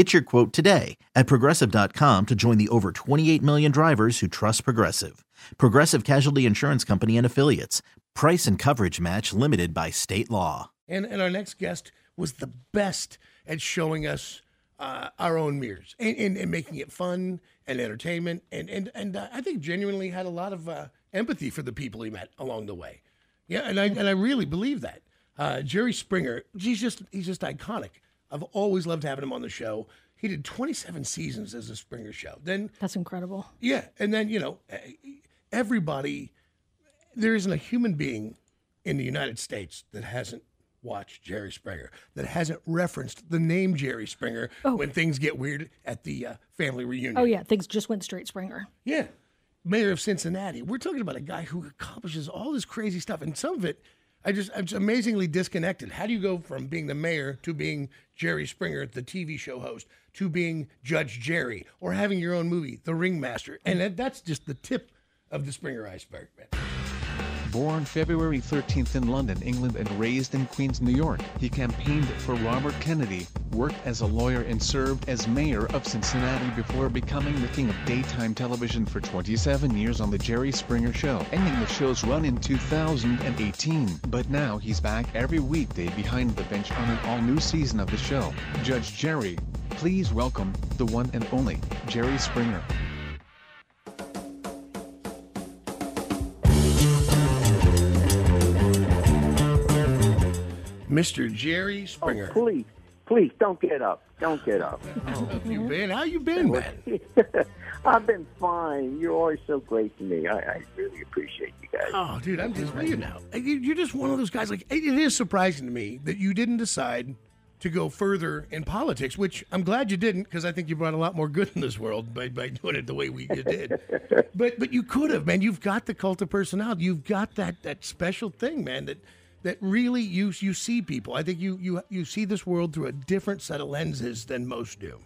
Get your quote today at progressive.com to join the over 28 million drivers who trust Progressive. Progressive Casualty Insurance Company and Affiliates. Price and coverage match limited by state law. And, and our next guest was the best at showing us uh, our own mirrors and, and, and, making it fun and entertainment. And, and, and uh, I think genuinely had a lot of uh, empathy for the people he met along the way. Yeah, and I, and I really believe that. Uh, Jerry Springer, he's just, he's just iconic. I've always loved having him on the show. He did 27 seasons as a Springer show. Then That's incredible. Yeah, and then, you know, everybody there isn't a human being in the United States that hasn't watched Jerry Springer, that hasn't referenced the name Jerry Springer oh. when things get weird at the uh, family reunion. Oh yeah, things just went straight Springer. Yeah. Mayor of Cincinnati. We're talking about a guy who accomplishes all this crazy stuff and some of it I just just amazingly disconnected. How do you go from being the mayor to being Jerry Springer, the TV show host, to being Judge Jerry, or having your own movie, The Ringmaster? And that, that's just the tip of the Springer iceberg, man. Born February 13th in London, England and raised in Queens, New York, he campaigned for Robert Kennedy, worked as a lawyer and served as mayor of Cincinnati before becoming the king of daytime television for 27 years on The Jerry Springer Show, ending the show's run in 2018. But now he's back every weekday behind the bench on an all-new season of the show. Judge Jerry, please welcome, the one and only, Jerry Springer. Mr. Jerry Springer. Oh, please, please don't get up. Don't get up. How oh, have you been? How you been, man? I've been fine. You're always so great to me. I, I really appreciate you guys. Oh, dude, I'm just you know, you're just one of those guys. Like it is surprising to me that you didn't decide to go further in politics, which I'm glad you didn't because I think you brought a lot more good in this world by, by doing it the way we you did. but but you could have, man. You've got the cult of personality. You've got that that special thing, man. That that really you you see people. I think you you you see this world through a different set of lenses than most do.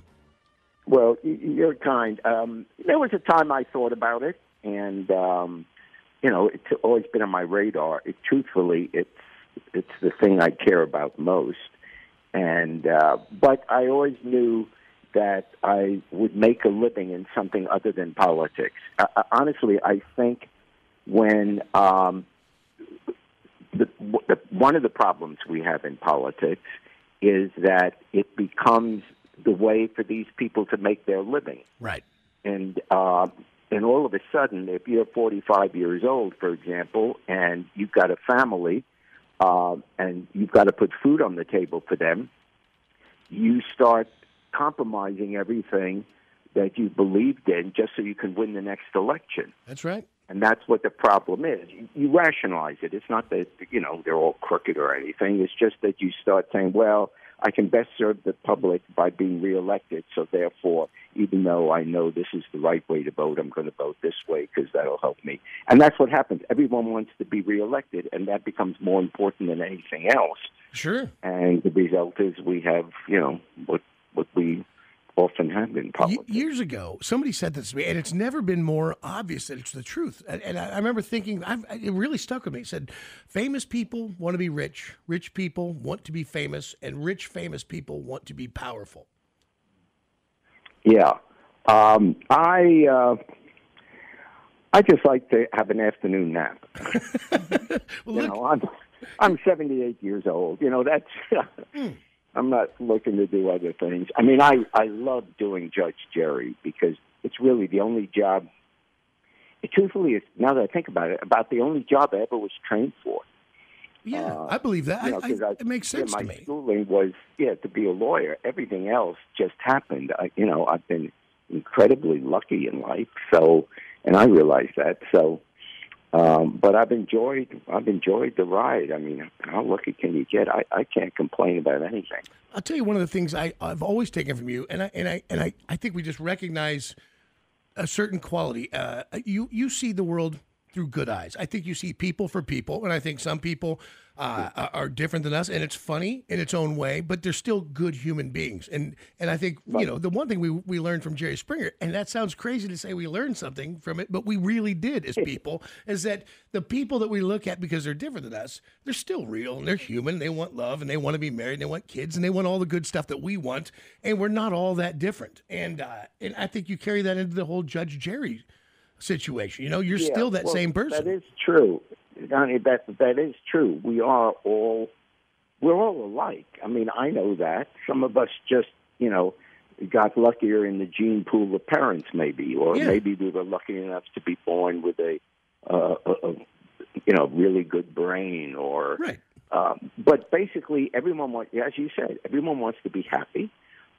Well, you're kind. Um, there was a time I thought about it, and um, you know, it's always been on my radar. It, truthfully, it's it's the thing I care about most. And uh, but I always knew that I would make a living in something other than politics. Uh, honestly, I think when um, the, the, one of the problems we have in politics is that it becomes the way for these people to make their living. Right. And uh, and all of a sudden, if you're 45 years old, for example, and you've got a family, uh, and you've got to put food on the table for them, you start compromising everything that you believed in just so you can win the next election. That's right. And that's what the problem is. You, you rationalize it. It's not that, you know, they're all crooked or anything. It's just that you start saying, well, I can best serve the public by being reelected. So therefore, even though I know this is the right way to vote, I'm going to vote this way because that'll help me. And that's what happens. Everyone wants to be reelected, and that becomes more important than anything else. Sure. And the result is we have, you know, what what we often have been politics. Years ago, somebody said this to me, and it's never been more obvious that it's the truth. And, and I, remember thinking, I've, it really stuck with me. It said, famous people want to be rich, rich people want to be famous, and rich, famous people want to be powerful. Yeah. Um, I. Uh, I just like to have an afternoon nap. well, you know, I'm I'm 78 years old. You know, that's mm. I'm not looking to do other things. I mean, I I love doing Judge Jerry because it's really the only job truthfully, it's, now that I think about it, about the only job I ever was trained for. Yeah, Uh, I believe that. You know, I, I, I- it makes yeah, sense my to me. schooling was yeah to be a lawyer. Everything else just happened. I, you know, I've been incredibly lucky in life. So, and I realize that. So, um, but I've enjoyed I've enjoyed the ride. I mean, how lucky can you get? I, I can't complain about anything. I'll tell you one of the things I, I've always taken from you, and I and I and I, I think we just recognize a certain quality. Uh, you you see the world through good eyes. I think you see people for people, and I think some people uh, are- different than us, and it's funny in its own way, but they're still good human beings. And and I think you know the one thing we we learned from Jerry Springer, and that sounds crazy to say we learned something from it, but we really did as people, is that the people that we look at because they're different than us, they're still real and they're human. They want love and they want to be married and they want kids and they want all the good stuff that we want, and we're not all that different. And uh, and I think you carry that into the whole Judge Jerry situation. You know, you're Yeah, still that well, same person. That is true, Donnie. That that is true. We are all we're all alike. I mean, I know that. Some of us just you know got luckier in the gene pool of parents, maybe, or Yeah. maybe we were lucky enough to be born with a, uh, a, a you know really good brain, or right. um, but basically, everyone wants, as you said, everyone wants to be happy.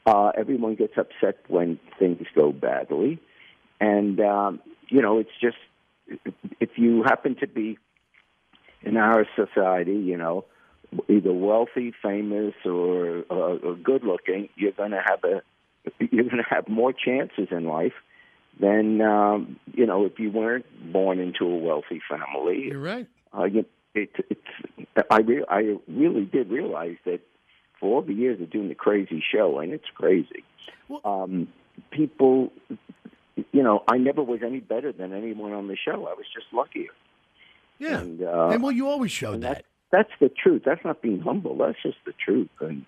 Uh, everyone gets upset when things go badly, and um, you know, it's just if you happen to be in our society, you know, either wealthy, famous, or, uh, or good-looking, you're going to have a you're going to have more chances in life than um, you know if you weren't born into a wealthy family. You're right. Uh, you, it, it's I re- I really did realize that for all the years of doing the crazy show, and it's crazy. Well- um, people, you know, I never was any better than anyone on the show. I was just luckier. Yeah. And, uh, and well, you always showed that. that's that's the truth. That's not being humble. That's just the truth. And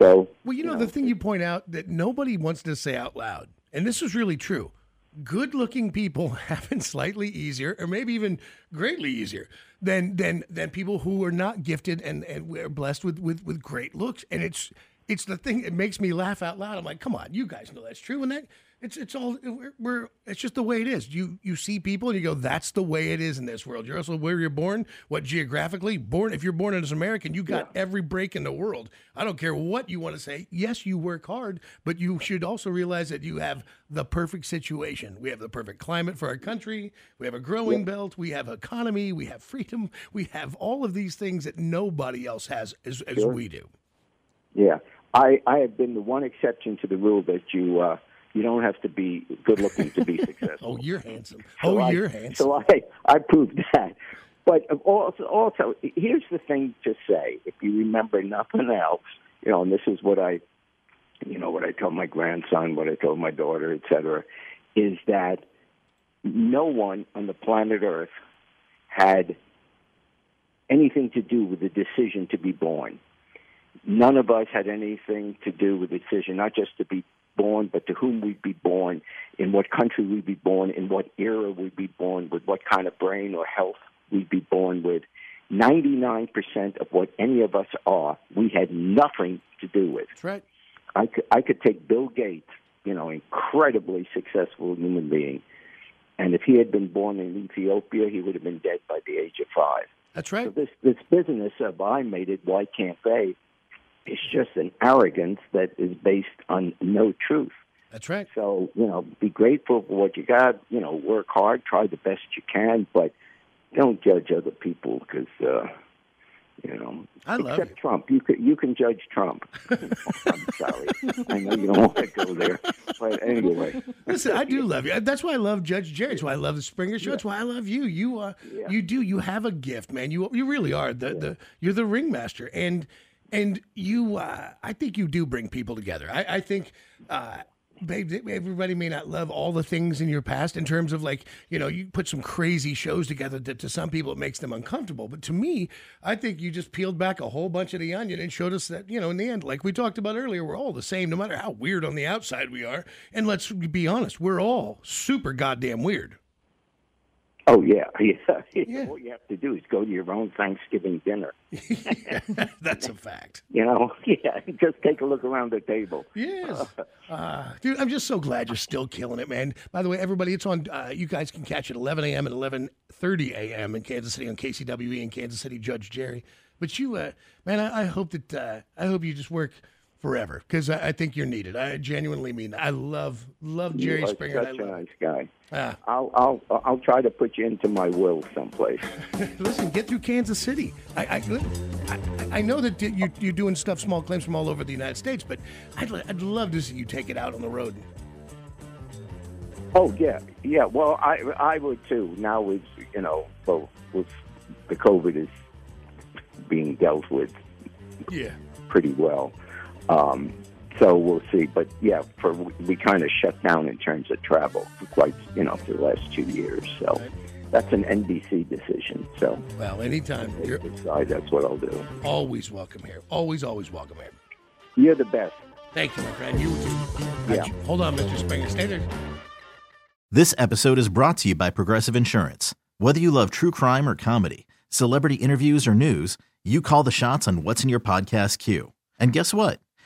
so, Well, you know, the thing you point out that nobody wants to say out loud, and this is really true. Good looking people have it slightly easier, or maybe even greatly easier than than than people who are not gifted and, and are blessed with, with, with great looks. And it's it's the thing that makes me laugh out loud. I'm like, come on, you guys know that's true. And that it's it's all we're, we're it's just the way it is. You you see people and you go, that's the way it is in this world. You're also where you're born, what geographically born. If you're born as an American, you got every break in the world. I don't care what you want to say. Yes, you work hard, but you should also realize that you have the perfect situation. We have the perfect climate for our country. We have a growing belt. We have economy. We have freedom. We have all of these things that nobody else has as, as we do. yeah, I I have been the one exception to the rule that you uh, you don't have to be good looking to be successful. Oh, you're handsome. So oh, I- you're handsome. So I, I proved that. But also, also, here's the thing to say: if you remember nothing else, you know, and this is what I, you know, what I told my grandson, what I told my daughter, et cetera, is that no one on the planet Earth had anything to do with the decision to be born. None of us had anything to do with the decision, not just to be born, but to whom we'd be born, in what country we'd be born, in what era we'd be born, with what kind of brain or health we'd be born with. 99% of what any of us are, we had nothing to do with. That's right. I could, I could take Bill Gates, you know, incredibly successful human being, and if he had been born in Ethiopia, he would have been dead by the age of five. That's So right. this this business of I made it, why can't they? Is just an arrogance that is based on no truth. That's right. So you know, be grateful for what you got. You know, work hard, try the best you can, but don't judge other people because uh, you know. I love except you. Trump. You can you can judge Trump. I'm sorry. I know you don't want to go there, but anyway. Listen, I do love you. That's why I love Judge Jerry. That's why I love the Springer Show. That's why I love you. You, uh, Yeah. you do. You have a gift, man. You, you really are the, the. You're the ringmaster, and and you. Uh, I think you do bring people together. I, I think. Uh, Babe, everybody may not love all the things in your past in terms of like, you know, you put some crazy shows together that to some people it makes them uncomfortable. But to me, I think you just peeled back a whole bunch of the onion and showed us that, you know, in the end, like we talked about earlier, we're all the same, no matter how weird on the outside we are. And let's be honest, we're all super goddamn weird. Oh yeah, yeah. Yeah. All you have to do is go to your own Thanksgiving dinner. That's a fact. You know, yeah. Just take a look around the table. Yes. Uh, dude, I'm just so glad you're still killing it, man. By the way, everybody, it's on. Uh, you guys can catch it 11 a.m. and 11:30 a.m. in Kansas City on KCWE and Kansas City Judge Jerry. But you, uh, man, I, I hope that uh, I hope you just work forever because I, I think you're needed. I genuinely mean that. I love love Jerry you are Springer. such I a nice guy. Ah. I'll I'll I'll try to put you into my will someplace. Listen, get through Kansas City. I, I, I, I know that you, you're doing stuff, small claims from all over the United States, but I'd, I'd love to see you take it out on the road. Oh yeah, yeah. Well, I I would too. Now with you know, well, with the COVID is being dealt with Yeah. pretty well. Um, so we'll see. But yeah, for we kind of shut down in terms of travel for quite you know for the last two years. So that's an NBC decision. So Well, anytime. You're decide that's what I'll do. always welcome here. Always, always welcome here. You're the best. Thank you, my friend. You too. Yeah. Hold on, Mr. Springer. Stay there. This episode is brought to you by Progressive Insurance. Whether you love true crime or comedy, celebrity interviews or news, you call the shots on what's in your podcast queue. And guess what?